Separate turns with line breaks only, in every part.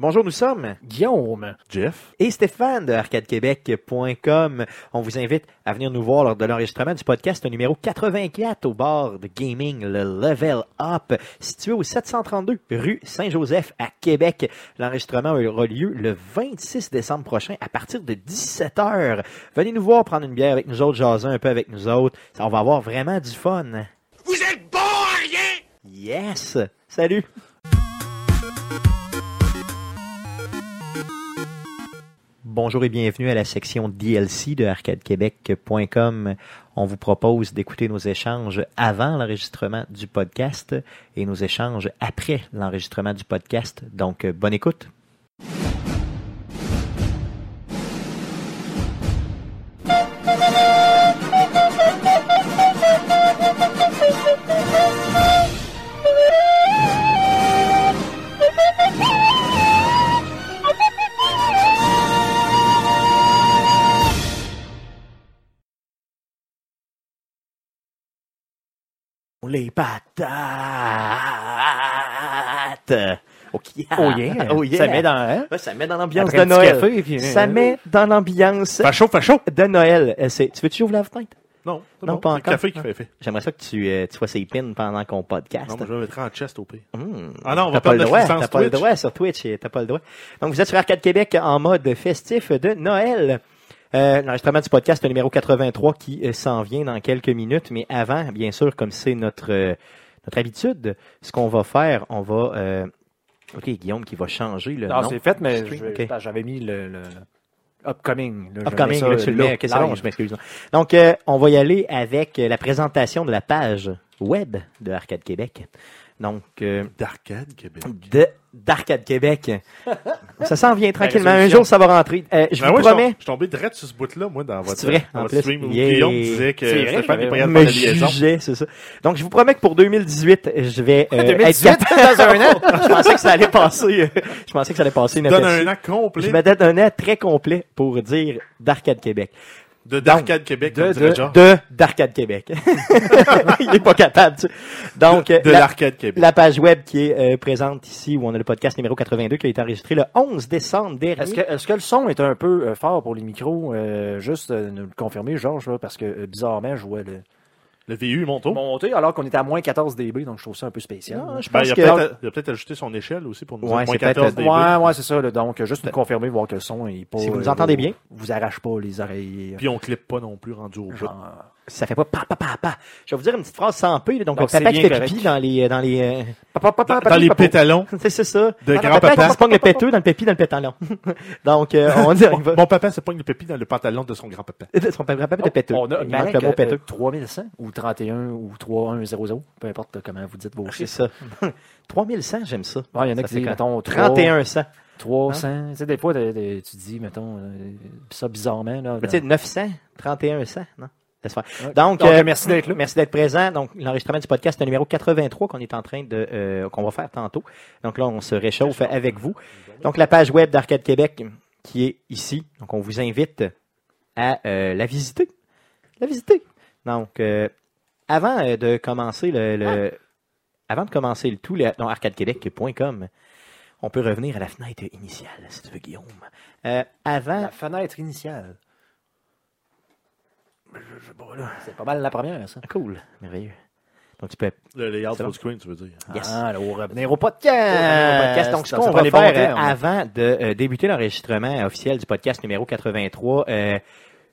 Bonjour, nous sommes
Guillaume.
Jeff.
et Stéphane de arcadequebec.com. On vous invite à venir nous voir lors de l'enregistrement du podcast numéro 84 au bar de gaming, le Level Up, situé au 732 rue Saint-Joseph à Québec. L'enregistrement aura lieu le 26 décembre prochain à partir de 17h. Venez nous voir, prendre une bière avec nous autres, jaser un peu avec nous autres. Ça, on va avoir vraiment du fun.
Vous êtes bon à rien!
Yes! Salut! Bonjour et bienvenue à la section DLC de arcadequebec.com. On vous propose d'écouter nos échanges avant l'enregistrement du podcast et nos échanges après l'enregistrement du podcast. Donc, euh, bonne écoute. Les patates! Oh yeah!
Oh yeah.
Oh yeah.
Ça met dans, hein?
Ouais, ça met dans l'ambiance
Après
de Noël.
café, puis,
ça
euh,
met dans l'ambiance
Facho, facho.
de Noël. Euh, c'est- Tu veux-tu ouvrir la fenêtre?
Non, c'est
Non,
bon.
pas
C'est le
encore.
café qui fait effet.
J'aimerais ça que tu, euh, tu sois ses pins pendant qu'on podcast.
Non, je vais mettre en chest au pire.
Hmm.
Ah non, on va
T'as pas le droit, t'as pas le droit sur Twitch, t'as pas le droit. Donc vous êtes sur Arcade Québec en mode festif de Noël. Euh, L'enregistrement du podcast numéro 83 qui euh, s'en vient dans quelques minutes, mais avant, bien sûr, comme c'est notre euh, notre habitude, ce qu'on va faire, on va Ok, Guillaume qui va changer le
Non,
nom.
c'est fait, mais j'avais mis le, upcoming. là,
Upcoming, là, tu le mets.
Live.
je m'excuse. Donc, euh, on va y aller avec la présentation de la page web de Arcade Québec. Donc, euh,
D'Arcade Québec.
de d'Arcade Québec. Ça s'en vient tranquillement. Un
résolution.
jour, ça va rentrer. Euh, je
Ben
vous
ouais, je
promets.
suis tombé direct sur ce bout-là, moi, dans votre,
C'est vrai,
dans
en
votre
plus.
stream où
Yeah.
Guillaume disait que
C'est vrai,
Stéphane capable de
me
la liaison.
jugeait, c'est ça. Donc, je vous promets que pour 2018, je vais euh,
2018,
être capable- dans un an? je pensais que ça allait passer. euh, je pensais que ça allait passer
Donne
inaperçu.
un an complet
Je me donne un an très complet pour dire d'Arcade Québec.
De d'Arcade Québec,
de-
comme dirait
de-
Jean.
De d'Arcade Québec. Il est pas capable. tu sais. Donc,
de
la,
l'Arcade Québec.
la page web qui est euh, présente ici, où on a le podcast numéro 82 qui a été enregistré le 11 décembre dernier.
Est-ce que, est-ce que le son est un peu euh, fort pour les micros? Euh, juste euh, nous le confirmer, Georges, là, parce que euh, bizarrement, je vois le
Le VU monte
monter alors qu'on était à moins 14 dB, donc je trouve ça un peu spécial.
Non,
là.
je
Ben,
pense
il, a
que...
peut-être, il a peut-être ajouté son échelle aussi pour nous
Ouais,
dire moins
c'est peut-être
14 dB.
Ouais, ouais, c'est ça. là. donc, euh, juste nous confirmer, voir que le son est pas.
Si vous nous
euh,
entendez bien.
Vous arrache pas les oreilles.
Puis on clippe pas non plus rendu au bout.
genre,
Ça fait pas pa pa pa pa. Je vais vous dire une petite phrase sans P. là. Donc,
Donc,
le papa
c'est
qui fait
correct.
pipi dans les... euh, Dans les euh,
papa, papa,
Dans,
papa,
dans les
papa.
pétalons
C'est c'est ça.
de
Ah, Papa
grand-papa.
se pogne le péteux dans le pépi dans le pétalon. Donc, euh, on dit... va-
Mon papa se pogne le pépi dans le pantalon de son grand-papa.
Son papa de péteux.
On a
Il manque le mot
euh,
péteux.
3100 ou 31 ou 3100, peu importe comment vous dites vos
C'est
chiffres.
ça. 3100, j'aime ça.
Ouais, il y en a
Ça
qui disent,
quand-
mettons, 3,
3100.
300. Tu sais, des fois, tu dis, mettons, euh, ça bizarrement. Là,
Mais tu sais, 900, 3100, non? Laisse faire.
Ouais.
Donc,
Donc,
euh,
merci d'être là.
Merci d'être présent. Donc, l'enregistrement du podcast est numéro 83 qu'on est en train de, euh, qu'on va faire tantôt. Donc là, on se réchauffe avec vous. Donc, la page web d'Arcade Québec qui est ici. Donc, on vous invite à euh, la visiter. La visiter. Donc, avant de commencer le, le- avant de commencer le tout, le, non, arcadequebec.com, on peut revenir à la fenêtre initiale, si tu veux, Guillaume. Euh, avant,
La fenêtre initiale. Je sais pas, là. C'est pas mal la première, ça.
cool, merveilleux. Donc, tu peux
Le layout
C'est bon.
full screen, tu veux dire.
Yes.
Ah, là, on revenir au podcast.
au podcast. Donc, ce qu'on va faire avant de euh, débuter l'enregistrement officiel du podcast numéro 83, euh,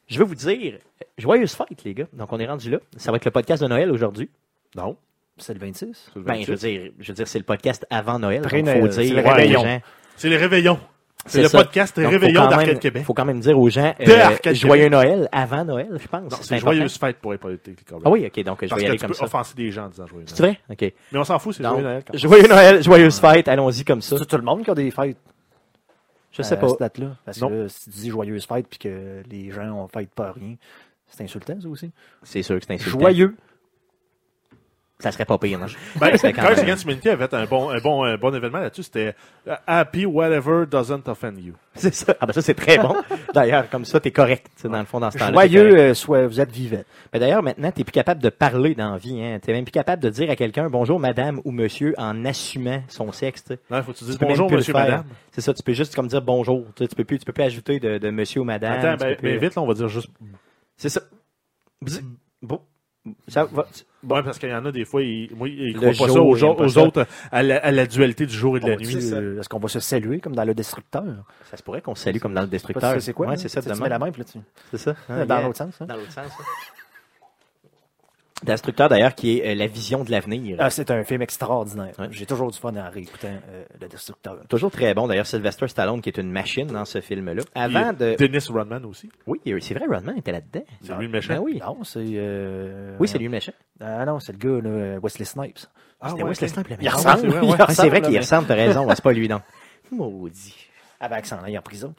je veux vous dire, joyeuse fête, les gars. Donc, on est rendu là. Ça va être le podcast de Noël aujourd'hui.
Non.
C'est le 26.
c'est le
Ben,
26.
je veux dire, je veux dire, c'est le podcast avant Noël. Donc,
Pré-Noël,
faut
c'est
dire
le
aux
réveillon.
C'est les réveillons. C'est le
ça.
podcast
Donc,
Réveillon d'Arcade Québec.
faut quand même dire aux gens euh, joyeux
Québec.
Noël avant Noël, je pense.
Non, c'est joyeuse fête pour être politique.
Ah oui, ok, donc je vais y
que
aller comme ça.
offenser des gens en disant joyeux
C'est vrai? Ok.
Mais on s'en fout, c'est joyeux Noël. quand même.
Joyeux Noël, joyeuse fête, allons-y comme ça.
C'est tout le monde qui a des fêtes.
Je sais
à
pas.
cette date-là. Parce
Non.
que là, si tu dis joyeuse fête puis que les gens ont fête pas rien, c'est insultant, ça aussi.
C'est sûr que c'est insultant.
Joyeux.
Ça serait pas pire, non?
Ben,
C'est quand
Cards
même-
Against Humanity avait un bon, un bon, un bon événement là-dessus. C'était euh, Happy Whatever Doesn't Offend You.
C'est ça. Ah ben ça, c'est très bon. D'ailleurs, comme ça, t'es correct. Dans le fond, dans ce temps-là.
Joyeux, euh, soit vous êtes vivant.
Mais d'ailleurs, maintenant, t'es plus capable de parler dans la vie. Hein. T'es même plus capable de dire à quelqu'un bonjour, madame ou monsieur en assumant son sexe. tu sais.
Non, faut que tu dises bonjour, monsieur,
faire.
madame.
C'est ça, tu peux juste comme dire bonjour. Tu, peux plus, tu peux plus ajouter de, de monsieur ou madame.
Attends, ben,
plus-
ben, vite, là, on va dire juste.
C'est ça. Bon. Ça va.
Ouais, parce qu'il y en a des fois, ils, moi, ils
Le
croient pas
jour,
ça aux,
pas
aux
ça.
autres, à la, à la dualité du jour et de la nuit. euh,
Est-ce qu'on va se saluer comme dans le destructeur?
Ça se pourrait qu'on se salue comme dans le destructeur.
C'est quoi?
Ouais, c'est ça,
Tu
de
la main, puis là, tu...
C'est ça. hein,
Dans
yeah.
l'autre sens. hein?
Dans l'autre sens. Ça. Destructeur, d'ailleurs, qui est euh, la vision de l'avenir.
Ah, c'est un film extraordinaire.
Ouais.
J'ai toujours du fun en réécoutant euh, Le Destructeur.
Toujours très bon. D'ailleurs, Sylvester Stallone, qui est une machine dans ce film-là. Avant de.
Dennis Rodman aussi.
Oui, c'est vrai, Rodman était là-dedans.
C'est lui le méchant.
Ben oui.
Non, c'est... euh,
Oui, c'est lui le méchant.
Ah non, c'est le gars, là, Wesley Snipes.
Ah,
C'était
ouais,
Wesley. Snipes, le
Il
méchant.
ressemble.
c'est vrai,
il
ouais.
Ah, c'est vrai
ressemble,
qu'il ressemble, t'as raison. C'est pas lui, non. Maudit.
Avec accent, là, il est en prison.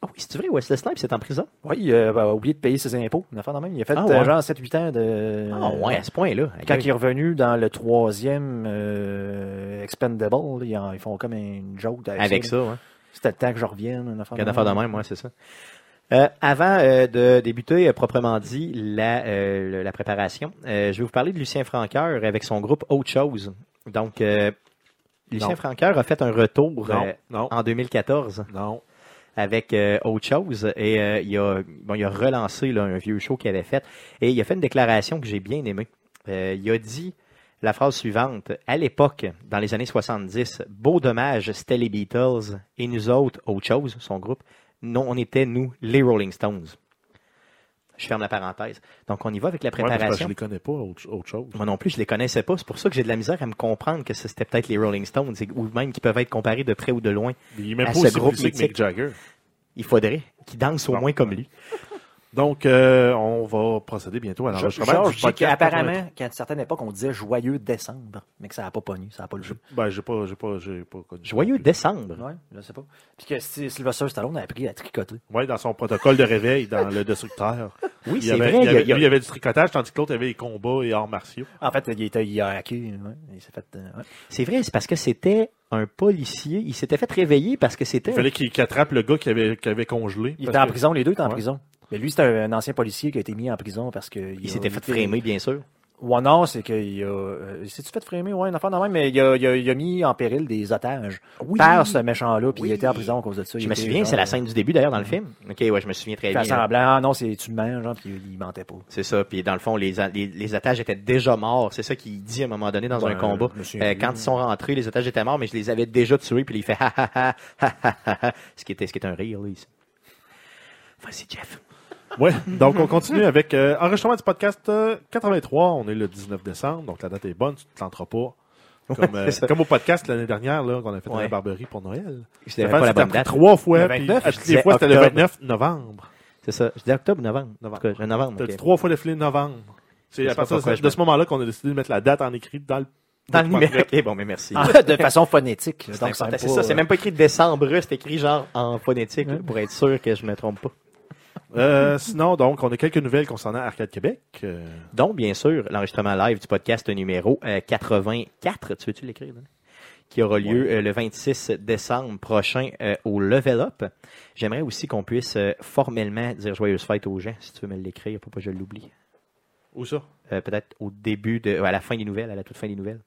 Ah oui, c'est vrai, Wesley Snipes, c'est en prison?
Oui, il euh, a oublié de payer ses impôts. Une affaire de même. Il a fait
Ah,
euh,
ouais.
genre 7-8 ans de...
Ah ouais, à ce point-là.
Quand il est revenu dans le troisième euh, Expendable, ils, en- ils font comme une joke avec,
Avec
ça.
ça, ouais.
C'était le temps que je revienne. Une affaire
une affaire de même, ouais, c'est ça. Euh, avant euh, de débuter euh, proprement dit la, la préparation, je vais vous parler de Lucien Franqueur avec son groupe Autre chose. Donc, Lucien
Non.
Franqueur a fait un retour
Non, non,
en 2014
non.
Avec euh, Autre chose et euh, il, a, bon, il a relancé un vieux show qu'il avait fait et il a fait une déclaration que j'ai bien aimée. Euh, il a dit la phrase suivante À l'époque, dans les années 70, beau dommage, c'était les Beatles et nous autres, Autre chose, son groupe. Non, on était nous, les Rolling Stones. Je ferme la parenthèse. Donc, on y va avec la
Ouais,
préparation.
je les connais pas, autre, autre chose.
Moi non plus, je les connaissais pas. C'est pour ça que j'ai de la misère à me comprendre que c'était peut-être les Rolling Stones ou même qui peuvent être comparés de près ou de loin.
Il
à
pas
ce
aussi
groupe mythique.
Mick Jagger.
Il faudrait qu'ils dansent au moins comme lui.
Donc, euh, on va procéder bientôt à l'enregistrement.
Je sais
podcast
qu'apparemment, qu'à une certaine époque, on disait joyeux décembre, mais que ça n'a pas pogné, ça n'a pas le jeu.
Ben, j'ai pas, j'ai pas, j'ai pas connu.
Joyeux décembre.
Ouais, je sais pas. Puis que Sy- Sylvester Stallone a appris à tricoter.
Ouais, dans son protocole de réveil, dans le destructeur.
Oui, c'est
avait,
vrai.
il y avait- lui, il y avait du tricotage, tandis que l'autre avait les combats et arts martiaux.
En fait, il, était, il a hacké, ouais, il s'est fait... euh, ouais.
C'est vrai, c'est parce que c'était un policier. Il s'était fait réveiller parce que c'était.
Il fallait qu'il qu'il attrape le gars qui avait, qui avait congelé.
Il était en
que-
prison, les deux étaient en
Ouais.
prison. Mais lui, c'était un, ancien policier qui a été mis en prison parce que...
Il s'était fait frémer, bien sûr.
Ouais, non, c'est qu'il a... Euh, il s'est-tu fait frémer? Ouais, une affaire de même, mais il a, il a, il a mis en péril des otages par ce méchant-là, puis
Oui.
il était en prison à cause de ça.
Je
Il
me
était
souviens, c'est la scène du début d'ailleurs dans le film. Ok, ouais, je me souviens très
Il fait
bien.
semblant, ah non, c'est tu mens, genre, puis il mentait pas.
C'est ça. Puis dans le fond, les, les, les otages étaient déjà morts. C'est ça qu'il dit à un moment donné dans un combat. Euh, quand ils sont rentrés, les otages étaient morts, mais je les avais déjà tués. Puis il fait ha ha ha ha ha ha ha. Ce qui était, ce qui est un rire, là, ici. Vas-y, Jeff.
Ouais, donc on continue avec euh, enregistrement du podcast euh, 83. On est le 19 décembre, donc la date est bonne, tu te planteras pas. Comme, euh, comme au podcast l'année dernière, là, qu'on a fait à
Ouais.
la Barberie pour Noël.
Je
Stéphane
pas la bonne date.
trois fois,
Le
puis
29,
à
je
toutes les
disais
fois, c'était le
octobre.
29 novembre.
C'est ça. Je dis octobre, novembre.
Novembre.
En tout cas, novembre.
T'as
ok.
dit trois fois défilé novembre. C'est
Je
à
sais pas
partir
pourquoi
de,
je
de
me-
ce moment-là qu'on a décidé de mettre la date en écrit dans le
Dans le numéro. Ok, bon, mais merci.
Ah, de façon phonétique.
C'est
Donc,
important.
pas,
C'est ça, c'est même pas écrit décembre, c'est écrit genre en phonétique, là, pour être sûr que je me trompe pas.
Euh, sinon, donc, on a quelques nouvelles concernant Arcade Québec. Euh,
Donc, bien sûr, l'enregistrement live du podcast numéro euh, 84, tu veux-tu l'écrire? Qui aura lieu euh, le 26 décembre prochain euh, au Level Up. J'aimerais aussi qu'on puisse euh, formellement dire joyeuse fête aux gens, si tu veux me l'écrire, pour pas que je l'oublie.
où ça?
Euh, Peut-être au début, de, à la fin des nouvelles, à la toute fin des nouvelles.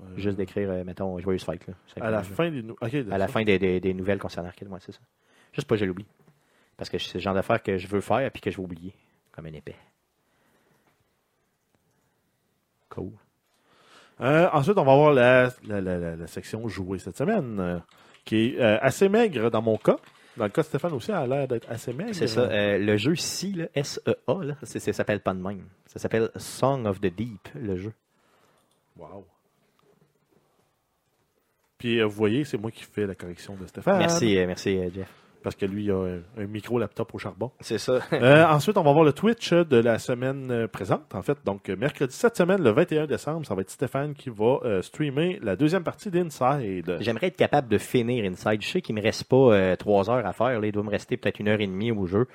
Euh,
Juste d'écrire, euh, mettons, joyeuse fête. Là,
À la fin des... nou- Ok,
là. À la fin des, des- des nouvelles concernant Arcade, moi, c'est ça. Juste pas que je l'oublie. Parce que c'est le genre d'affaires que je veux faire et que je vais oublier, comme un épais. Cool.
Euh, ensuite, on va voir la, la, la, la- la section jouer cette semaine, euh, qui est euh, assez maigre dans mon cas. Dans le cas de Stéphane aussi, elle a l'air d'être assez maigre.
C'est ça. le jeu ci, là, S-E-A, là, c'est- ça s'appelle pas de même. Ça s'appelle Song of the Deep, le jeu.
Wow. Puis, vous voyez, c'est moi qui fais la correction de Stéphane.
Merci, merci, Jeff.
Parce que lui, il a un, un micro-laptop au charbon.
C'est ça.
Euh, ensuite, on va voir le Twitch de la semaine euh, présente. En fait, donc, euh, mercredi cette semaine, le 21 décembre, ça va être Stéphane qui va euh, streamer la deuxième partie d'Inside.
J'aimerais être capable de finir Inside. Je sais qu'il me reste pas euh, trois heures à faire. Là. Il doit me rester peut-être une heure et demie au jeu.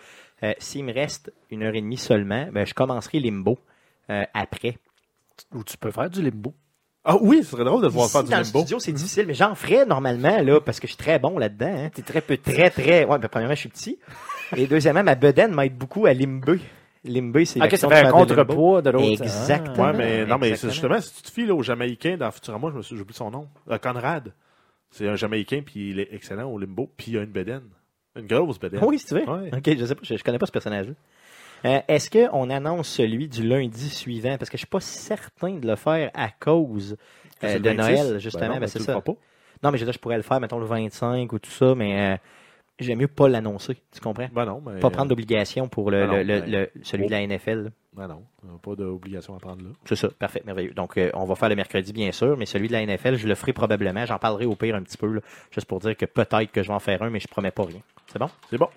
Euh, S'il me reste une heure et demie seulement, ben, je commencerai Limbo euh, après.
Ou tu peux faire du limbo.
Ah oui, ce serait drôle de le voir
Ici,
faire du
dans le
limbo.
studio, c'est difficile, mais j'en ferais normalement, là, parce que je suis très bon là-dedans. Hein.
T'es très petit.
Très, très. Ouais, ben, premièrement, je suis petit. Et deuxièmement, ma bedaine m'aide beaucoup à limber. Limber, c'est
ça fait un contrepoids de l'autre.
Exactement.
Ouais, mais non, mais c'est
Exactement.
justement, si tu te fies là, au Jamaïcain dans Futurama, je me suis, j'ai oublié son nom. Euh, Conrad. C'est un Jamaïcain, puis il est excellent au limbo, puis il a une bedaine. Une grosse bedaine.
Oui, si tu veux.
Ouais.
Ok, je sais pas, je, je connais pas ce personnage-là. Euh, Est-ce qu'on annonce celui du lundi suivant? Parce que je suis pas certain de le faire à cause euh,
C'est
de
le 26?
Noël, justement.
Ben non,
Ben,
ben,
c'est
le pas.
Non, mais je je pourrais le faire, mettons, le 25 ou tout ça, mais euh, j'aime mieux pas l'annoncer. Tu comprends?
Ben non, mais.
Pas prendre d'obligation pour le,
Ben
celui de la NFL.
Ben non, pas d'obligation à prendre là.
C'est ça, parfait, merveilleux. Donc, euh, on va faire le mercredi, bien sûr, mais celui de la NFL, je le ferai probablement. J'en parlerai au pire un petit peu, là, juste pour dire que peut-être que je vais en faire un, mais je promets pas rien. C'est bon?
C'est bon.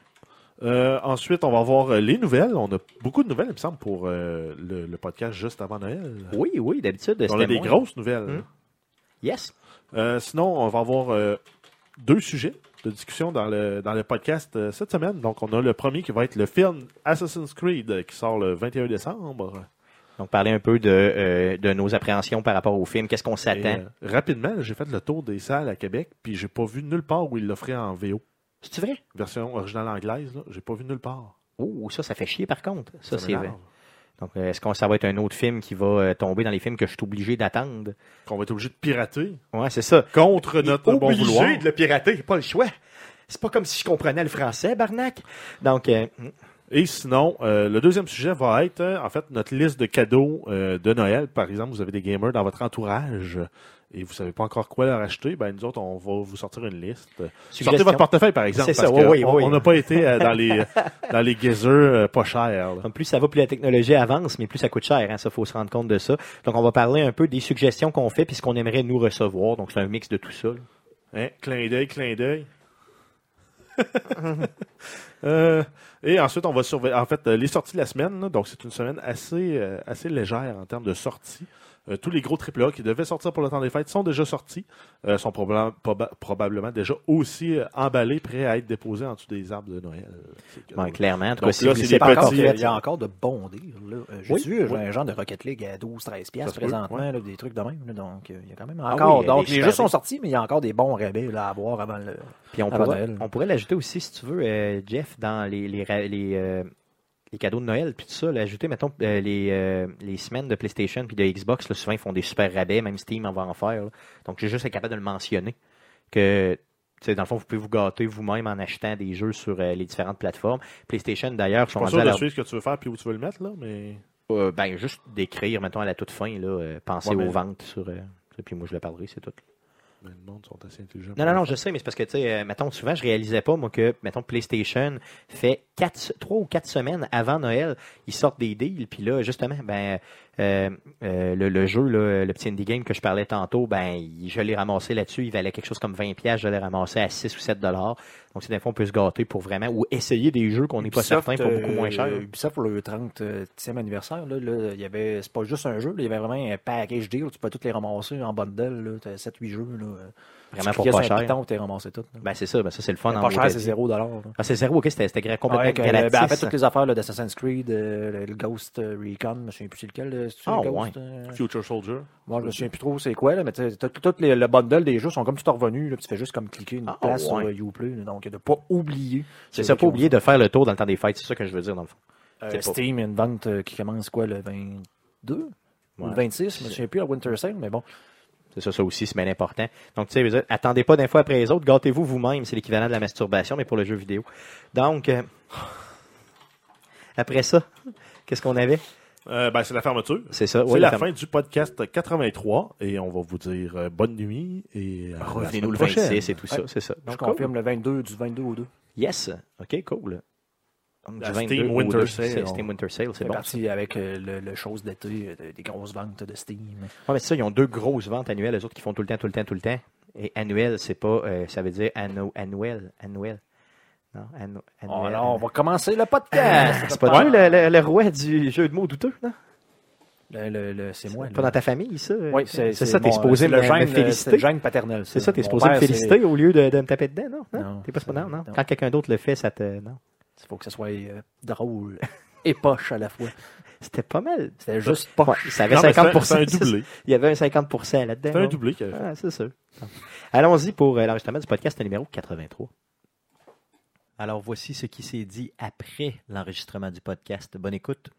Euh, ensuite, on va voir euh, les nouvelles. On a beaucoup de nouvelles, il me semble, pour euh, le, le podcast juste avant Noël.
Oui, oui, d'habitude.
On a des
moins.
grosses nouvelles.
Hum. Yes.
Euh, sinon, on va avoir deux sujets de discussion dans le, dans le podcast cette semaine. Donc, on a le premier qui va être le film Assassin's Creed qui sort le 21 décembre.
Donc, parler un peu de, euh, de nos appréhensions par rapport au film. Qu'est-ce qu'on s'attend?
euh, rapidement, j'ai fait le tour des salles à Québec, puis j'ai pas vu nulle part où ils l'offraient en VO.
C'est vrai?
Version originale anglaise, là, j'ai pas vu nulle part.
Oh, ça, ça fait chier par contre. Ça, c'est vrai.
m'énerve.
Donc, euh, est-ce que ça va être un autre film qui va euh, tomber dans les films que je suis obligé d'attendre?
Qu'on va être obligé de pirater
Ouais, c'est ça.
contre notre bon
obligé
vouloir.
de le pirater, pas le choix. C'est pas comme si je comprenais le français, Barnac. Donc, euh,
Et sinon, euh, le deuxième sujet va être, euh, en fait, notre liste de cadeaux euh, de Noël. Par exemple, vous avez des gamers dans votre entourage et vous savez pas encore quoi leur acheter. Ben, nous autres, on va vous sortir une liste. Sortez votre portefeuille, par exemple. Parce
oui, oui,
on-
oui.
on n'a pas été euh, dans les dans les gazers euh, pas chers. là.
Comme plus ça va, plus la technologie avance, mais plus ça coûte cher. Hein, ça, faut se rendre compte de ça. Donc, on va parler un peu des suggestions qu'on fait puis ce qu'on aimerait nous recevoir. Donc, c'est un mix de tout ça. là.
Hein? Clin d'œil, clin d'œil. Euh, et ensuite, on va surveiller. En fait, les sorties de la semaine, là, donc c'est une semaine assez, euh, assez légère en termes de sorties. Euh, tous les gros AAA qui devaient sortir pour le temps des fêtes sont déjà sortis, euh, sont probablement, proba- probablement déjà aussi euh, emballés, prêts à être déposés en dessous des arbres de Noël.
Ouais, clairement. En tout
Donc
cas, si
là,
vous
c'est
êtes
des
pas encore
petits-
fait,
Il y a encore de bons deals. J'ai
Oui,
vu
oui.
un genre de Rocket League à 12-13$ piastres
Ça se peut,
présentement, là, des trucs de même. là. donc, il y a quand même
Ah
encore.
oui,
donc, les jeux sont sortis, mais il y a encore des bons rabais là, à avoir avant le.
Puis on pourrait,
Noël.
on pourrait l'ajouter aussi, si tu veux, euh, Jeff, dans les, les, ra- les, euh, les cadeaux de Noël, puis tout ça, l'ajouter, mettons, euh, les, euh, les semaines de PlayStation puis de Xbox, là, souvent, ils font des super rabais, même Steam en va en faire. là. Donc, j'ai juste être capable de le mentionner. Que, tu sais, dans le fond, vous pouvez vous gâter vous-même en achetant des jeux sur euh, les différentes plateformes. PlayStation, d'ailleurs,
Je
sont
suis pas sûr de
leur-
suivre ce que tu veux faire puis où tu veux le mettre, là, mais.
ben, juste d'écrire, mettons, à la toute fin, là, penser
Ouais, mais-
aux ventes sur... puis moi, je le parlerai, c'est tout.
Mais le monde sont assez intelligents.
Non, non, non, je sais, mais c'est parce que, tu sais, euh, mettons, souvent, je réalisais pas, moi, que, mettons, PlayStation fait quatre, trois ou quatre semaines avant Noël, ils sortent des deals, puis là, justement, ben, euh, euh, le, le jeu, là, le petit indie game que je parlais tantôt, ben, je l'ai ramassé là-dessus, il valait quelque chose comme 20$, piastres, je l'ai ramassé à 6 ou 7 dollars. Donc, c'est des fois, on peut se gâter pour vraiment, ou essayer des jeux qu'on n'est pas certain pour beaucoup moins
euh,
cher.
Ubisoft, pour le 30e anniversaire, là, là, il y avait, c'est pas juste un jeu, là, il y avait vraiment un package deal, tu peux tous les ramasser en bundle, là, t'as 7-8 jeux, là.
Vraiment
tu
pour pas cher.
piton, t'es ramassé tout. là.
Ben, c'est ça, ben, ça, c'est le fun. en
pas cher, c'est 0 là.
Ah, c'est zéro, ok, c'était complètement
Ouais,
gratis.
ben, en fait, toutes les affaires là, d'Assassin's Creed, euh, le Ghost euh, Recon, je me souviens plus c'est lequel. euh,
Ah,
le Ghost,
ouais.
euh?
Future Soldier.
Moi, je me souviens plus trop c'est quoi, là, mais tu sais, tout les- le bundle des jeux sont comme tout revenus, tu fais juste comme cliquer une
Ah,
place
ouais.
sur Uplay, là, donc de pas oublier.
C'est ça, pas oublier de faire le tour dans le temps des fêtes, c'est ça que je veux dire, dans le fond.
Euh, Steam, une vente qui commence quoi, le 22 ou le 26, je me souviens plus, la Winter Sale, mais bon.
C'est ça, ça aussi, c'est bien important. Donc, tu sais, je attendez pas d'un fois après les autres, gâtez-vous vous-même, c'est l'équivalent de la masturbation, mais pour le jeu vidéo. Donc, euh, après ça, qu'est-ce qu'on avait?
Euh, ben, c'est la fermeture.
C'est ça,
C'est
oui,
la fin du podcast 83 et on va vous dire euh, bonne nuit et
Revenez-nous le
semaine prochaine.
26 et tout ça, c'est ça.
Je
Donc,
confirme le 22, du 22 au 2.
Yes, ok, cool. Donc,
La
du 22
Steam Winter
2,
Sale,
Steam Winter Sale, c'est bon.
parti avec euh, le, le chose d'été, euh, des grosses ventes de Steam.
Ouais, mais c'est ça, ils ont deux grosses ventes annuelles, les autres qui font tout le temps, tout le temps, tout le temps. Et annuel, c'est pas, euh, ça veut dire anno, annuel, annuel. Non, anno, annuel.
Alors, on va commencer le podcast.
c'est pas toi le, le- le roi du jeu de mots douteux, non?
Le, le, le- c'est moi.
Pas dans ta famille, ça?
Oui, c'est
c'est ça, t'es supposé
le
me
gène, euh,
féliciter.
le gène paternel.
C'est ça, t'es supposé me féliciter au lieu de, de me taper dedans, non? non?
Non,
T'es pas non. non? Quand quelqu'un d'autre le fait, ça te. Non?
Il faut que ça soit euh, drôle et poche à la fois.
C'était pas mal.
C'était juste
Ouais,
pas.
ça avait
Non, mais
50
c'est un- c'est un doublé.
Il y avait un 50% là-dedans.
C'est un doublé. avait.
Ah, c'est sûr. Allons-y pour euh, l'enregistrement du podcast numéro 83. Alors, voici ce qui s'est dit après l'enregistrement du podcast. Bonne écoute.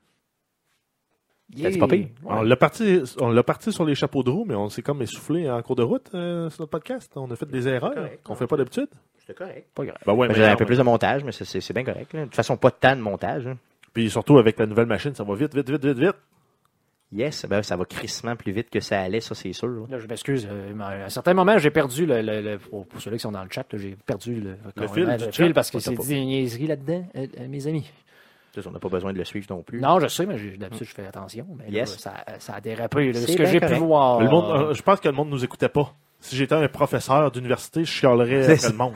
Yeah.
C'est pas pire?
On l'a parti, on l'a parti sur les chapeaux de roue, mais on s'est comme essoufflé en cours de route euh, sur notre podcast. On a fait des erreurs qu'on fait pas d'habitude.
C'était correct.
Pas grave.
Ben ouais,
J'ai
mais
un peu plus de montage, mais c'est- c'est c'est bien correct. là. De toute façon, pas de temps de montage. hein.
Puis surtout avec la nouvelle machine, ça va vite, vite, vite, vite, vite.
Yes, ben, ça va crissement plus vite que ça allait, ça c'est sûr. là.
Là, je m'excuse. euh, mais à un certain moment, j'ai perdu le. le- le- pour pour ceux-là qui sont dans le chat, j'ai perdu le,
Le fil
le
du
fil
chat.
parce que c'est des niaiseries là-dedans, euh, euh, mes amis.
On n'a pas besoin de le suivre non plus.
Non, je sais, mais j'ai- d'habitude, je fais attention. Mais là,
Yes.
ça, ça a dérapé. là. Ce que j'ai pu voir.
Le monde, euh, je pense que le monde nous écoutait pas. Si j'étais un professeur d'université, je chialerais après le monde.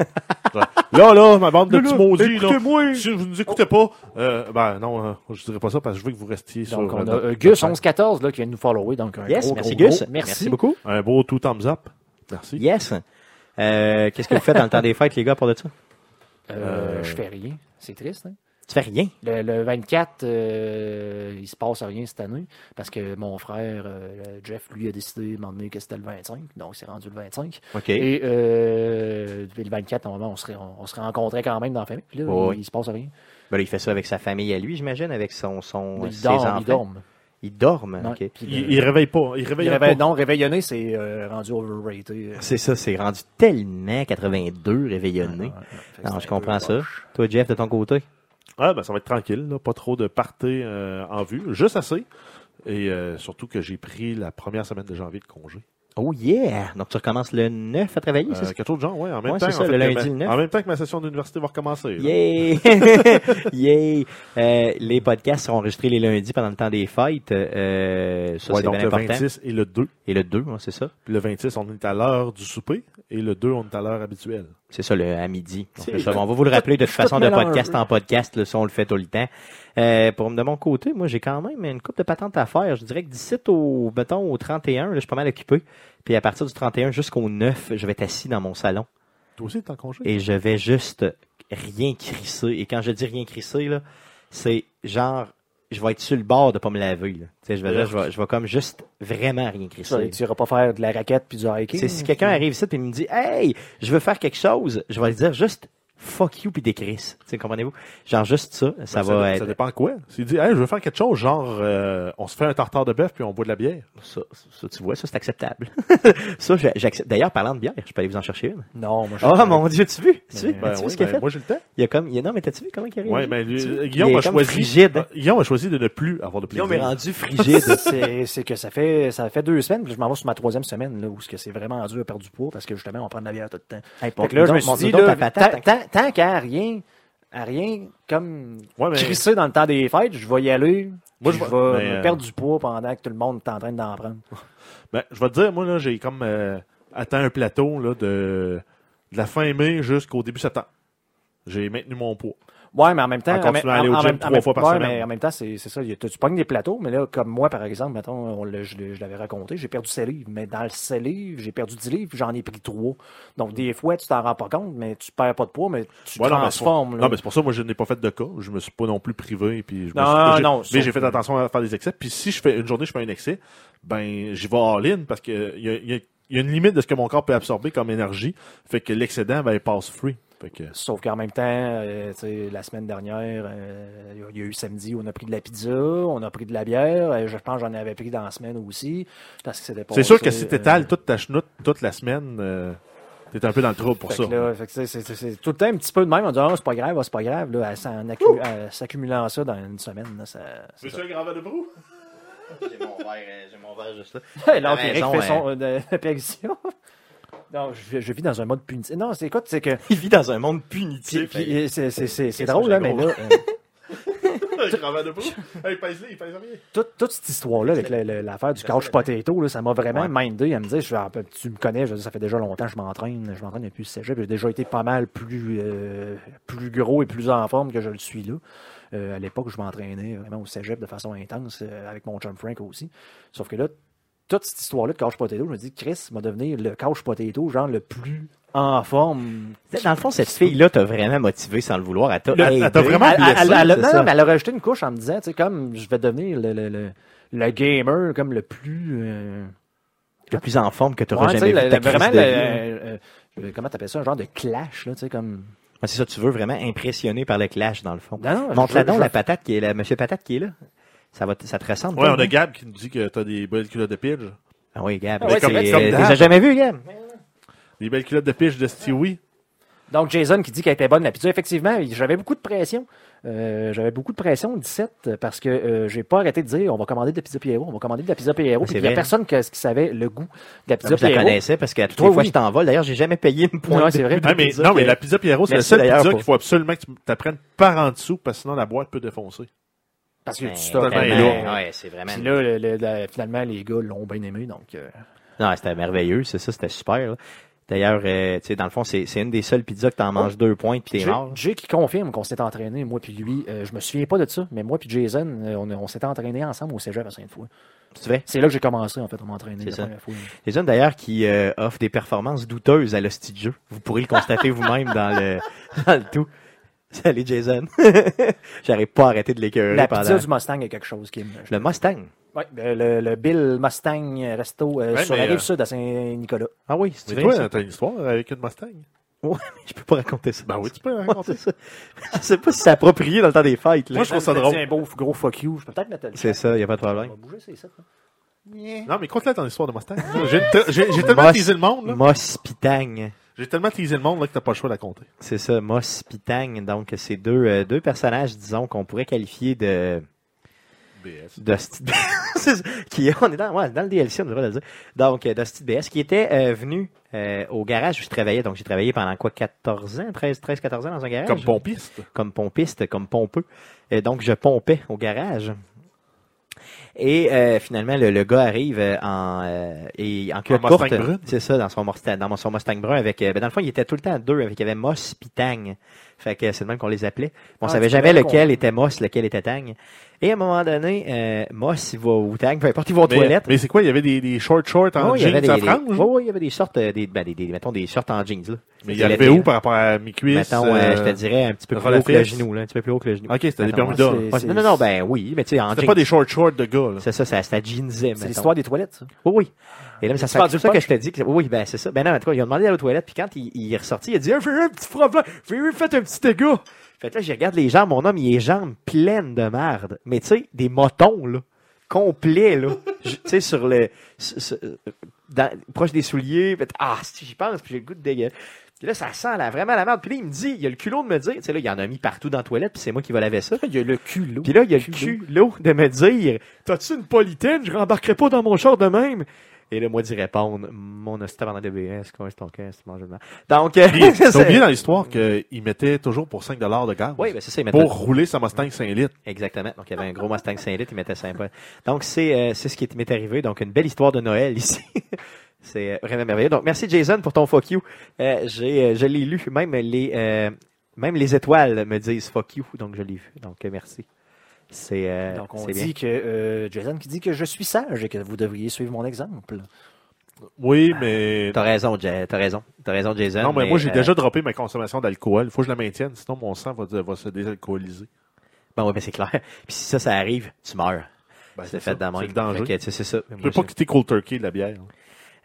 là, là, ma bande de
Là,
petits
là,
maudits, là.
écoutez-moi.
Si vous nous écoutez pas, euh, ben non, euh, je dirais pas ça parce que je veux que vous restiez sur
Donc, on a
notre-
euh, Gus
chaîne.
1114 là, qui vient de nous follower. Donc, un
Yes,
gros,
merci
gros,
Gus.
gros
Merci beaucoup.
Un beau two thumbs up. Merci.
Yes. Euh, Qu'est-ce que vous faites dans le temps des fêtes, les gars, pour de ça?
Euh,
Euh,
Je fais rien. C'est triste, hein?
Tu fais rien.
Le, le 24, euh, il se passe rien cette année parce que mon frère, euh, Jeff, lui, a décidé de m'emmener que c'était le 25. Donc, c'est rendu le 25.
OK.
Et euh, le 24, normalement, on serait, on, on se rencontrait quand même dans la famille. Puis là,
Oh,
il,
oui.
se passe rien.
Ben là, il fait ça avec sa famille à lui, j'imagine, avec son, son
il,
ses
dort,
enfants.
il dorme.
Il dorme,
Ouais.
OK.
Puis
Il, il réveille pas. Il
il
réveille
réveille-
pas.
non, réveillonner, c'est euh, rendu overrated.
C'est ça, c'est rendu tellement 82 réveillonné. Non,
c'est
je comprends ça.
poche.
Toi, Jeff, de ton côté?
Ah, ben, ça va être tranquille. Pas trop de party euh, en vue. Juste assez. Et euh, surtout que j'ai pris la première semaine de janvier de congé.
Oh yeah! Donc, tu recommences le 9 à travailler, c'est
Euh,
ça?
quelque chose de genre, ouais. En même
Ouais,
temps,
c'est ça,
en,
le lundi, le
ma-
9.
en même temps que ma session d'université va recommencer.
Yay! Yay! Euh, les podcasts seront enregistrés les lundis pendant le temps des fêtes. Euh, ça,
Ouais,
c'est
donc
bien
le
important.
26 et le 2.
Et le 2, ouais, c'est ça.
Puis le 26, on est à l'heure du souper. Et le 2, on est à l'heure habituelle.
C'est ça, le, à midi. Donc,
C'est-
ça, on va vous le rappeler de toute façon de podcast en podcast. Là, ça, on le fait tout le temps. Euh, pour de mon côté, moi, j'ai quand même une coupe de patentes à faire. Je dirais que d'ici au, mettons, au 31, là, je suis pas mal occupé. Puis à partir du 31 jusqu'au 9, je vais être assis dans mon salon.
Toi aussi, t'es en congé?
et je vais juste rien crisser. Et quand je dis rien crisser, là, c'est genre, je vais être sur le bord de pas me laver. Là. Tu sais, je, vais, là, je, vais, je vais comme juste vraiment rien crisser.
tu iras pas faire de la raquette puis du hiking.
C'est si quelqu'un arrive ici et me dit Hey, je veux faire quelque chose, je vais lui dire juste fuck you puis des crises. Tu sais, comprenez-vous? Genre juste ça, ça
Ben,
va
ça,
être.
dépend quoi. S'il dit, hey, je veux faire quelque chose, genre, euh, on se fait un tartare de bœuf puis on boit de la bière.
Ça, ça, tu vois, ça c'est acceptable. ça, j'accepte. D'ailleurs, parlant de bière, je peux aller vous en chercher une.
Non, moi je
Oh mon dieu, tu vu? Tu
Mais-
vu?
Ben
tu
oui,
ce qu'il a
ben,
fait?
moi j'ai le temps.
Il y a comme, il y a, non, mais t'as-tu vu comment il arrive?
Ouais, ben, lui,
vois?
euh,
Il
Guillaume a choisi.
frigide.
euh, Guillaume a choisi de ne plus avoir de plaisir.
Guillaume est rendu frigide.
c'est que ça fait ça fait deux semaines, puis je m'en vais sur ma troisième semaine là, où ce que c'est vraiment dur à perdre du poids parce que justement on prend de la bière tout le temps. Là, je me suis dit, tant, qu'à rien, à rien, comme
Ouais, mais-
crisser dans le temps des fêtes, je vais y aller.
Moi, je vais- mais,
me
euh,
perdre du poids pendant que tout le monde est en train d'en prendre.
Ben, je vais te dire, moi, là, j'ai comme euh, atteint un plateau là, de, de la fin mai jusqu'au début septembre. J'ai maintenu mon poids.
Ouais, mais en même temps,
En
même- en
trois
même-
fois par
ouais,
semaine.
mais en même temps, c'est ça. il y a- Tu pognes des plateaux, mais là, comme moi, par exemple, mettons, on je l'avais raconté, j'ai perdu 7 livres. Mais dans le 7 livres, j'ai perdu 10 livres, j'en ai pris 3. Donc, des fois, tu t'en rends pas compte, mais tu perds pas de poids, mais tu
Ouais,
transformes.
Non, mais c'est pour ça, moi, je n'ai pas fait de cas. Je me suis pas non plus privé. Puis je me
Non,
suis- j'ai-
non,
Mais j'ai fait
que-
attention à faire des excès. Puis si je fais une journée, je fais un excès, ben, j'y vais all-in parce que il y a, il y a- il y a une limite de ce que mon corps peut absorber comme énergie. Fait que l'excédent, ben, il passe free. Que,
Sauf qu'en même temps, euh, tu la semaine dernière, euh, il y a eu samedi, on a pris de la pizza, on a pris de la bière. euh, je pense que j'en avais pris dans la semaine aussi. Parce que c'était
c'est sûr que si
euh,
t'étales toute ta chenoute toute la semaine, euh, t'es un peu dans le trouble pour
fait
ça.
que là, fait que c'est- c'est c'est tout le temps un petit peu de même. On dit, ah, c'est pas grave, ah, c'est pas grave. Là, en accu- euh, s'accumulant ça dans une semaine, là, ça. c'est ça.
un grand de brou?
J'ai mon verre, j'ai mon verre juste là.
Fait son euh, de- apparition. Non, je, je vis dans un mode punitif. Non, c'est écoute, c'est que.
Il vit dans un monde punitif.
puis, C'est c'est- c'est- c'est
Qu'est-ce
drôle, là, mais là. euh,
brou? Hey, pèse-le, il pèse rien.
toute, toute cette histoire-là avec le- le- l'affaire du couch potato, là, ça m'a vraiment
Ouais.
mindé à me dire, je, tu me connais, je ça fait déjà longtemps que je m'entraîne, je m'entraîne depuis le cégep, j'ai déjà été pas mal plus, euh, plus gros et plus en forme que je le suis là. Euh, à l'époque, je m'entraînais vraiment au cégep de façon intense euh, avec mon chum Frank aussi. Sauf que là, toute cette histoire-là de couch potato, je me dis, Chris va devenir le couch potato, genre le plus en forme.
Dans le fond, cette fille-là t'a vraiment motivé sans le vouloir. Elle t'a
Le- elle t'a vraiment
Elle, elle-
blessé,
elle- elle-
c'est
non,
ça.
non, mais elle a rajouté une couche en me disant, tu sais, comme je vais devenir le, le, le, le gamer comme le plus. euh,
le plus en forme que tu auras
tu
jamais
sais,
vu
le-
ta
le-
crise
vraiment,
de
le-
vie.
euh, euh, comment t'appelles ça, un genre de clash, là, tu sais, comme.
Ah, C'est ça, tu veux vraiment impressionner par le clash, dans le fond.
Non, non,
Montre-la donc,
je-
la patate qui est là, monsieur patate qui est là. Ça, va, ça te ressemble.
Ouais, on a
hein?
Gab qui nous dit que t'as des belles culottes de pidge.
Ah oui, Gab.
Ah ouais,
euh,
comme
tu
d'hab.
les as jamais vu, Gab?
Des belles culottes de pidge de Stewie.
Donc, Jason qui dit qu'elle était bonne la pizza. Effectivement, j'avais beaucoup de pression. Euh, j'avais beaucoup de pression, 17, parce que euh, j'ai pas arrêté de dire on va commander de la pizza Pierrot, on va commander de la pizza Pierrot. Puis
c'est
il y a personne que- qui savait le goût de la
Non,
pizza
je la
Pierrot.
connaissais parce qu'à toutes
Toi,
les fois
oui.
je t'envole. D'ailleurs, j'ai jamais payé une pointe.
Ouais, c'est vrai.
de
Ah, mais,
pizza,
non, mais la pizza Pierrot, c'est la seule pizza
pour-
qu'il faut absolument que tu t'apprennes par en dessous, parce que sinon la boîte peut défoncer.
Parce que
Ben,
tu
tellement, lourd.
Ouais, c'est vraiment.
Puis là, le- le- le- finalement, les gars l'ont bien aimé. Donc, euh,
Non, c'était merveilleux, c'est ça, c'était super. là. D'ailleurs, euh, tu sais, dans le fond, c'est c'est une des seules pizzas que t'en manges deux pointes puis t'es mort.
Jay qui confirme qu'on s'est entraîné, moi puis lui. Euh, je me souviens pas de ça, mais moi puis Jason, euh, on, on s'est entraîné ensemble au cégep à Sainte-Foy.
Tu vrai?
C'est là que j'ai commencé, en fait, à m'entraîner
C'est
la
ça.
première fois.
Les jeunes d'ailleurs qui euh, offrent des performances douteuses à l'hostie de jeu. Vous pourrez le constater vous-même dans le, dans le tout. Salut Jason. J'arrive pas à arrêter de l'écœurer
La
pendant...
pizza du Mustang est quelque chose qui me.
Le Mustang.
Ouais, ben, le, le Bill Mustang Resto euh,
Ouais,
sur la rive
euh,
sud à Saint-Nicolas.
Ah oui, c'est
Mais
vrai.
toi, t'as une histoire avec une Mustang?
Je peux pas raconter ça.
Ben oui, tu peux
Ouais,
raconter.
c'est ça. Je sais pas si c'est approprié dans le temps des fêtes. Là.
Moi, je trouve ça drôle.
dit un beau gros fuck you? Je peux peut-être mettre le
C'est ça, y a pas de
On
problème.
va bouger, c'est ça. quoi.
Non, mais compte-la ton histoire de Mustang. J'ai te- J'ai j'ai tellement teasé le monde, là.
Moss Pitang.
J'ai tellement teasé le monde, là, que t'as pas le choix de la compter.
C'est ça, Moss Pitang. Donc, c'est deux, euh, deux personnages, disons, qu'on pourrait qualifier de...
BS.
C'est ça, qui on est dans, ouais, dans le DLC, on devrait le dire. Donc, euh, de BS, qui était euh, venu euh, au garage où je travaillais. Donc, j'ai travaillé pendant quoi, 14 ans, 13, 13, 14 ans dans un garage?
Comme pompiste.
Comme pompiste, comme pompeux. Et donc, je pompais au garage. Et euh, finalement, le, le gars arrive euh, en, euh, et en courte. C'est ça, dans son, Mustang, dans son Mustang brun. Avec, euh, ben, dans le fond, il était tout le temps à deux. Avec, il y avait Moss puis Tang. Fait que c'est le même qu'on les appelait. On
Ah,
savait jamais lequel était Moss, lequel était Tang. Et à un moment donné, euh, Moss, il va au Tang, peu importe, il va aux
Mais,
toilettes.
mais c'est quoi? Il y avait des, des short shorts en
y avait
jeans
des,
franges?
ouais, ouais, il y avait des shorts, euh, des, ben, des, des, mettons, des shorts en jeans, là.
Mais il arrivait
l'été,
où par rapport à mes cuisses?
Mettons, euh, je te dirais un petit peu plus haut que le genou, là, un petit peu plus haut que le genou.
Ok, c'était des.
Ouais, non, non, non, ben oui, mais tu sais, en
C'était
jeans.
pas des short shorts de gars.
C'est ça, ça, c'était jeansé,
C'est l'histoire des toilettes, ça.
Oui, oui. Et là, mais ça c'est ça que je te dis. Que, oui, ben c'est ça. Ben non, en tout cas, ils ont demandé d'aller aux toilettes, puis quand il, est ressorti, il a dit, eu un petit problème, fait un petit dégât. Fait que là, je regarde les jambes, mon homme, il a les jambes pleines de merde. Mais tu sais, des motons, là, complets, là. Tu sais, sur le, sur- sur- dans- proche des souliers. Fait, ah, si j'y pense, puis j'ai le goût de dégueuler. Puis là, ça sent là, vraiment la merde. Puis là, il me dit, il a le culot de me dire, tu sais, là, il en a mis partout dans la toilette, puis c'est moi qui va laver ça.
Il y a le culot.
Puis là, il y a le culot de me dire T'as-tu une polytaine Je rembarquerai pas dans mon char de même. Et là, moi, d'y répondre Mon hostie avant DBS, quoi, c'est ton caisse, tu manges le mal. Donc, euh, c'est-
T'as oublié dans l'histoire qu'il mettait toujours pour 5 de gaz.
Oui, ben c'est ça, il mettait-
Pour rouler sa Mustang 5 litres.
Exactement. Donc, il y avait un gros Mustang 5 litres, il mettait 5 points. Donc, c'est euh, c'est ce qui m'est arrivé. Donc, une belle histoire de Noël ici. c'est euh, vraiment merveilleux. Donc, merci Jason pour ton fuck you. Euh, j'ai, euh, je l'ai lu. Même les, euh, même les étoiles me disent fuck you. Donc, je l'ai vu. Donc, euh, merci. C'est euh,
Donc, on
bien.
dit que euh, Jason qui dit que je suis sage et que vous devriez suivre mon exemple.
Oui, mais.
T'as raison, t'as raison. T'as raison, Jason.
Non, mais moi, j'ai
euh,
déjà droppé ma consommation d'alcool. Il faut que je la maintienne, sinon mon sang va, va se désalcooliser.
Ben ouais, ben c'est clair. Puis si ça, ça arrive, tu meurs.
Ben,
c'est fait même.
C'est le danger.
C'est ça.
Je pas quitter cold turkey de la bière.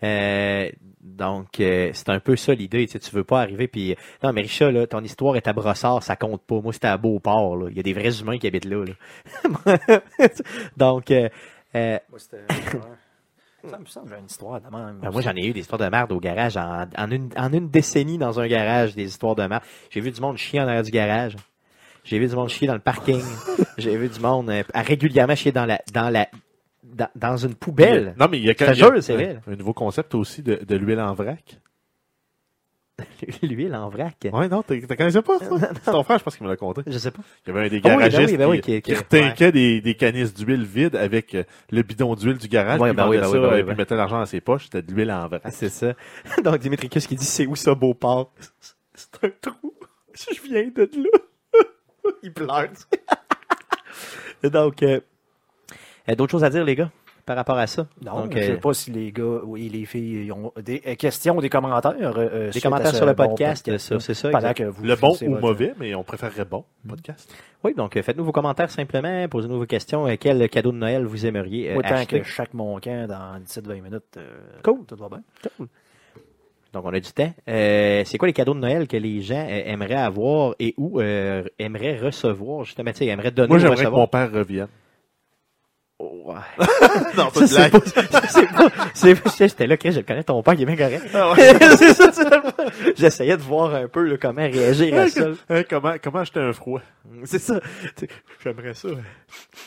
Euh, donc, euh, c'est un peu ça l'idée. Tu sais, tu veux pas arriver puis non, mais Richard, là, ton histoire est à Brossard, ça compte pas. Moi, c'était à Beauport. Là. Il y a des vrais humains qui habitent là. là. donc, euh, euh,
Moi, c'était. Ça me semble une histoire de même.
ben, moi, j'en ai eu des histoires de merde au garage en, en une, en une décennie dans un garage, des histoires de merde. J'ai vu du monde chier en arrière du garage. J'ai vu du monde chier dans le parking. J'ai vu du monde euh, régulièrement chier dans la, dans la, dans, dans une poubelle.
Non, mais il y a quand
là.
un nouveau concept aussi de, de l'huile en vrac.
L'huile en vrac.
Ouais, non, t'as t'as connaissais pas ça? C'est ton frère, je pense qu'il me l'a conté.
Je sais pas.
Il y avait un des
Ah oui, ben
garagistes
oui, ben oui,
qui,
qui-
retinquait des, des canisses d'huile vides avec euh, le bidon d'huile du garage.
Ouais,
puis
ben ben
ça, et puis
ben.
il mettait l'argent dans ses poches. C'était de l'huile en vrac.
C'est ça. Donc, Dimitricus qui dit c'est où ça, Beauport? C'est un trou. Je viens de là. Il pleure. Donc, euh, euh, d'autres choses à dire, les gars? par rapport à ça?
Non,
Donc,
je ne sais
euh,
pas si les gars et les filles ont des euh, questions ou des commentaires. euh, euh,
Des commentaires sur le
bon
podcast,
podcast,
ça,
là,
c'est ça.
pendant que vous
Le bon ou
votre-
mauvais, mais on préférerait bon podcast.
Oui, donc euh, faites-nous vos commentaires simplement, posez-nous vos questions. Euh, Quel cadeau de Noël vous aimeriez euh,
Autant
acheter?
que chaque moncan dans 17-20 minutes. euh,
Cool.
Tout va bien.
Donc, on a du temps. Euh, c'est quoi les cadeaux de Noël que les gens euh, aimeraient avoir et ou euh, aimeraient recevoir? Justement, tu sais, aimeraient donner
Moi, j'aimerais que mon père revienne.
Ouais.
non,
c'est pas, ça, c'est pas, c'est pas- j'étais là, Chris, je connais ton père, il est bien correct.
Ah ouais.
c'est ça, c'est ça. J'essayais de voir un peu, là, comment réagir à ça.
Hein, comment, comment acheter un froid?
C'est ça. J'aimerais ça.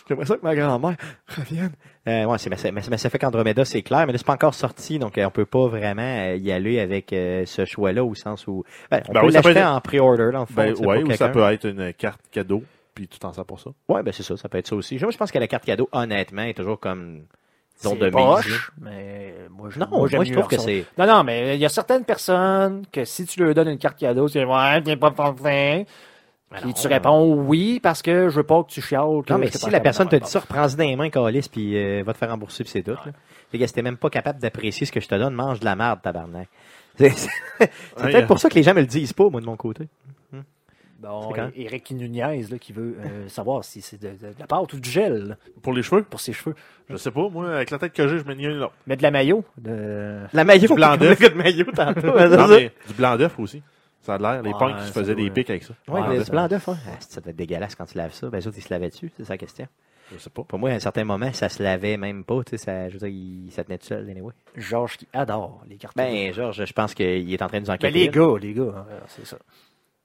J'aimerais ça que ma grand-mère revienne. Euh, ouais, c'est Mass Mass Effect Andromeda, c'est clair, mais là, c'est pas encore sorti, donc euh, on peut pas vraiment euh, y aller avec euh, ce choix-là, au sens où... Ben, on
Ben
peut
oui,
l'acheter
être-
en pre-order, dans le fond.
Ben, ouais, ou ça peut être une carte cadeau, puis tout en ça pour ça?
Ouais, ben c'est ça, ça peut être ça aussi. Moi, je pense que la carte cadeau, honnêtement, est toujours comme... Disons, de
poche, mais moi, je,
Non,
moi,
je trouve que c'est...
Non, non, mais il y a certaines personnes que si tu leur donnes une carte cadeau, tu dis Ouais, viens pas
Ben
Puis tu réponds oui parce que je veux pas que tu chiales. que
Non, mais si la
fait
personne te dit ça, reprends-y dans les mains, calice, puis euh, va te faire rembourser, puis c'est tout. Là. Les gars, si t'es même pas capable d'apprécier ce que je te donne, mange de la merde, tabarnak. C'est peut-être
euh,
pour ça que les gens me le disent pas, moi, de mon côté.
Bon? Eric Nunez là, qui veut euh, savoir si c'est de, de- de la pâte ou du gel là,
Pour les cheveux,
pour ses cheveux.
je sais pas. Moi, avec la tête que j'ai, je mets ni un l'autre.
Mais de la maillot. De...
La maillot,
Du blanc d'œuf. mais du blanc d'œuf aussi. Ça a l'air. Les
Ouais,
punks qui se faisaient des pics avec ça.
Ouais, le
ça-
blanc d'œuf, hein. Ah, ça doit être dégueulasse quand tu laves ça. Ben, les autres, ils se lavaient dessus, c'est ça la question.
Je sais pas.
Pour moi, à un certain moment, ça se lavait même pas, tu sais, ça, je veux dire, il, ça tenait tout seul, anyway.
Georges qui adore les cadeaux.
Ben, Georges, je pense qu'il est en train de nous
Mais
enquêter.
les
là.
gars, les gars, hein, c'est ça.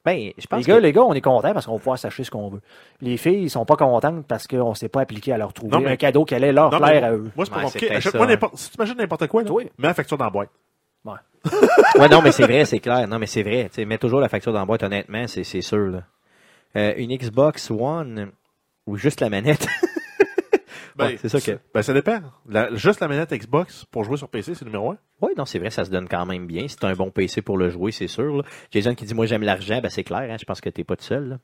Ben, je pense
Les gars,
que...
les gars, on est contents parce qu'on va pouvoir s'acheter ce qu'on veut. Les filles, ils sont pas contentes parce qu'on s'est pas appliqué à leur trouver
Non, mais-
un cadeau qui allait leur
Non,
plaire
mais
à eux.
Moi, c'est pas
Ouais,
compliqué. Si tu imagines n'importe quoi, là,
Oui.
mets la facture dans la boîte.
Ouais, non, mais c'est vrai, c'est clair. Non, mais c'est vrai. Tu sais, mets toujours la facture dans la boîte, honnêtement, c'est, c'est sûr. Là. Euh, une Xbox One ou juste la manette? Ouais, c'est ça que-
Ben, ça dépend. La- juste la manette Xbox pour jouer sur PC, c'est numéro un.
Oui, non, c'est vrai, ça se donne quand même bien. T'as un bon PC pour le jouer, c'est sûr. là. Jason qui dit Moi j'aime l'argent, ben c'est clair, hein, je pense que t'es pas tout seul. là.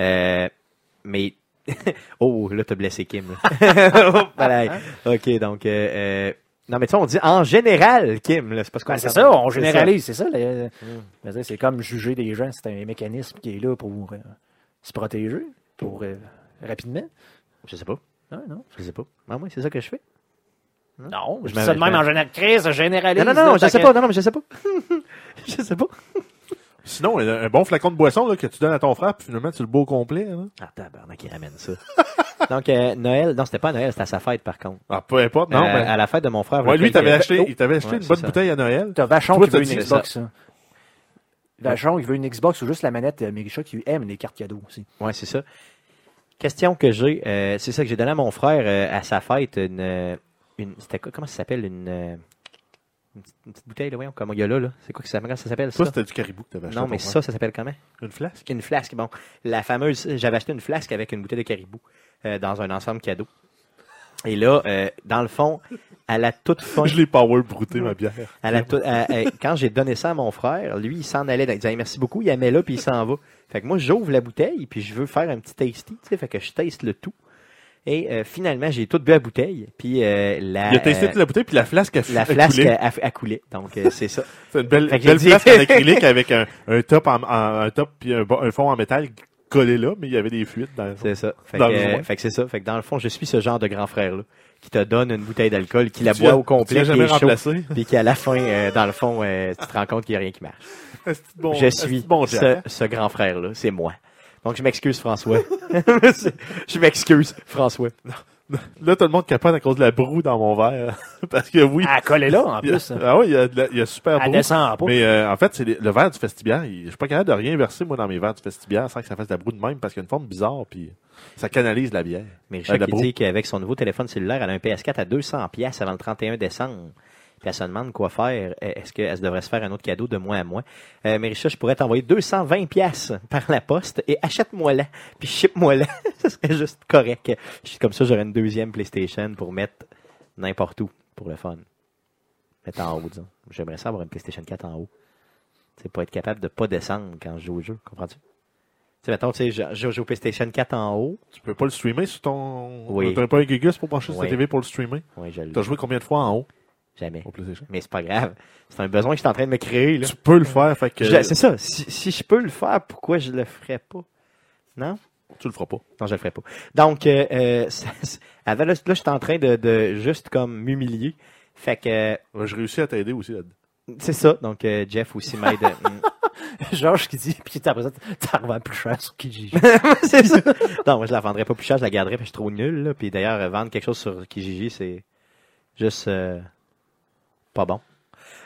Euh, mais Oh, là, t'as blessé Kim. là. Oh, pareil. OK, donc euh, euh, Non, mais tu sais, on dit en général, Kim, c'est pas ce qu'on
Ben, c'est ça, on
C'est
généralise, c'est ça. dire, C'est comme juger des gens, c'est un mécanisme qui est là pour euh, se protéger, pour euh, rapidement.
Je sais pas.
Ah, non,
Je sais pas. Ah, moi, c'est ça que je fais.
non
Je
je
me-
dis ça de même
me-
en général. Chris, généralise.
Non, non, non,
là,
je sais pas. Non, non, mais je sais pas. je sais pas.
Sinon, un, bon flacon de boisson là, que tu donnes à ton frère, puis finalement, tu le bois au complet. Là.
Ah, tabarnak, il ramène ça. donc, euh, Noël, non, c'était pas à Noël, c'était à sa fête, par contre.
Ah, peu importe. Non,
Euh,
mais...
À la fête de mon frère.
Ouais, lui, il t'avait acheté,
Oh.
il t'avait acheté
Ouais,
une bonne
ça.
bouteille à Noël.
T'as Vachon qui veut une Xbox. hein. Vachon, il veut une Xbox ou juste la manette euh, Mérisha qui aime les cartes cadeaux aussi.
Ouais, c'est ça. Question que j'ai, euh, c'est ça que j'ai donné à mon frère euh, à sa fête, une, euh, une c'était quoi, comment ça s'appelle, une, euh, une, petite, une petite bouteille, là, voyons, comme il y a là, là. C'est quoi que ça, comment ça s'appelle, ça?
Toi, c'était du caribou que t'avais acheté.
Non, mais ça, ça s'appelle comment?
Une flasque?
Une flasque, bon. La fameuse, j'avais acheté une flasque avec une bouteille de caribou euh, dans un ensemble cadeau. Et là, euh, dans le fond, à la toute fin,
Je l'ai power brouté, ma bière.
à la tou- à- à- quand j'ai donné ça à mon frère, lui, il s'en allait. Il disait merci beaucoup, il la met là, puis il s'en va. Fait que moi, j'ouvre la bouteille, puis je veux faire un petit tasty, tu sais, fait que je taste le tout. Et euh, finalement, j'ai tout bu à bouteille, puis euh, la,
Il a testé toute la bouteille, puis la flasque a,
la
a
flasque
coulé.
a, a- a coulé. Donc, euh, c'est ça.
C'est une belle,
dit-
flasque en acrylique avec un, un top en, en- un top puis un fond en métal collé là, mais il y avait des fuites dans.
C'est ça. Fait que,
le
euh,
joint.
fait que c'est ça. Fait que dans le fond, je suis ce genre de grand frère-là, qui te donne une bouteille d'alcool, qui la boit au complet, qui est chaud, puis qui à la fin, euh, dans le fond, euh, tu te rends compte qu'il n'y a rien qui marche.
Bon-
je suis
bon
ce, ce grand frère-là. C'est moi. Donc, je m'excuse, François. je m'excuse, François.
Là, tout le monde capote à cause de la broue dans mon verre. Parce que oui.
Ah, collé là, en
a-
plus. hein.
ah oui, il y a, de la- il y a super
Elle
broue.
descend pas.
Mais euh, en fait, c'est le verre du festibière. il- Je suis pas capable de rien verser, moi, dans mes verres du festibière sans que ça fasse de la broue de même parce qu'il y a une forme bizarre, puis ça canalise la bière.
Mais
Euh,
Richard qui
broue.
dit qu'avec son nouveau téléphone cellulaire, elle a un PS4 à 200 pièces avant le 31 décembre. Puis elle se demande quoi faire. Euh, Est-ce qu'elle devrait se faire un autre cadeau de mois à mois? Euh, mais Richard, je pourrais t'envoyer 220 pièces par la poste et achète-moi-la. Puis ship-moi-la. Ce serait juste correct. Comme ça, j'aurais une deuxième PlayStation pour mettre n'importe où pour le fun. Mettre en haut, disons. J'aimerais ça avoir une PlayStation 4 en haut. C'est pas être capable de pas descendre quand je joue au jeu. Comprends-tu? Tu sais, mettons, tu sais, je joue au PlayStation 4 en haut.
Tu peux pas le streamer sur ton.
Oui.
T'as pas un Gugus pour brancher sur
Oui.
ta TV pour le streamer.
Oui, je.
T'as joué combien de fois en haut?
Jamais.
au PlayStation
Mais c'est pas grave. C'est un besoin que je suis en train de me créer, là.
Tu peux le faire, fait que.
Je- C'est ça. Si, si je peux le faire, pourquoi je le ferais pas? Non?
Tu le feras pas.
Non, je le ferai pas. Donc, euh, euh, ça- avant, là, là, je suis en train de, de juste comme m'humilier. Fait que, euh,
Ouais, Je réussis à t'aider aussi là-dedans.
c'est ça. Donc, euh, Jeff aussi m'aide.
Georges qui dit, puis après ça, t'as revends plus cher sur Kijiji.
c'est ça. Non, moi, je la vendrais pas plus cher, je la garderais, parce que je suis trop nul. Là. Puis d'ailleurs, vendre quelque chose sur Kijiji, c'est juste euh, pas bon.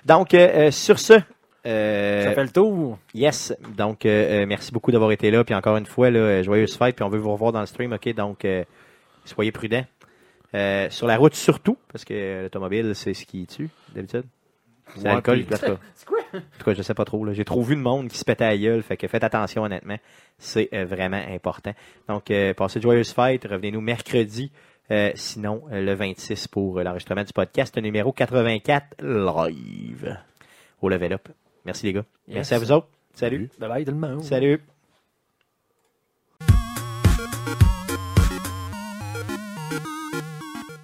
Donc, euh, euh, sur ce, euh,
Ça fait le tour.
yes. Donc, euh, merci beaucoup d'avoir été là. Puis encore une fois, là, joyeuse fête. Puis on veut vous revoir dans le stream, OK? Donc, euh, soyez prudents. Euh, sur la route, surtout, parce que l'automobile, c'est ce qui tue, d'habitude. C'est
Ouais,
l'alcool.
puis-
tout cas. En tout cas, je sais pas trop. J'ai trop vu de monde qui se pétait à la gueule. Fait que faites attention, honnêtement. C'est euh, vraiment important. Donc, euh, passez de joyeuses fêtes. Revenez-nous mercredi. Euh, sinon, euh, le 26 pour euh, l'enregistrement du podcast numéro 84 live au Level Up. Merci les gars. Merci à vous autres. Salut.
Bye bye tout le monde.
Salut.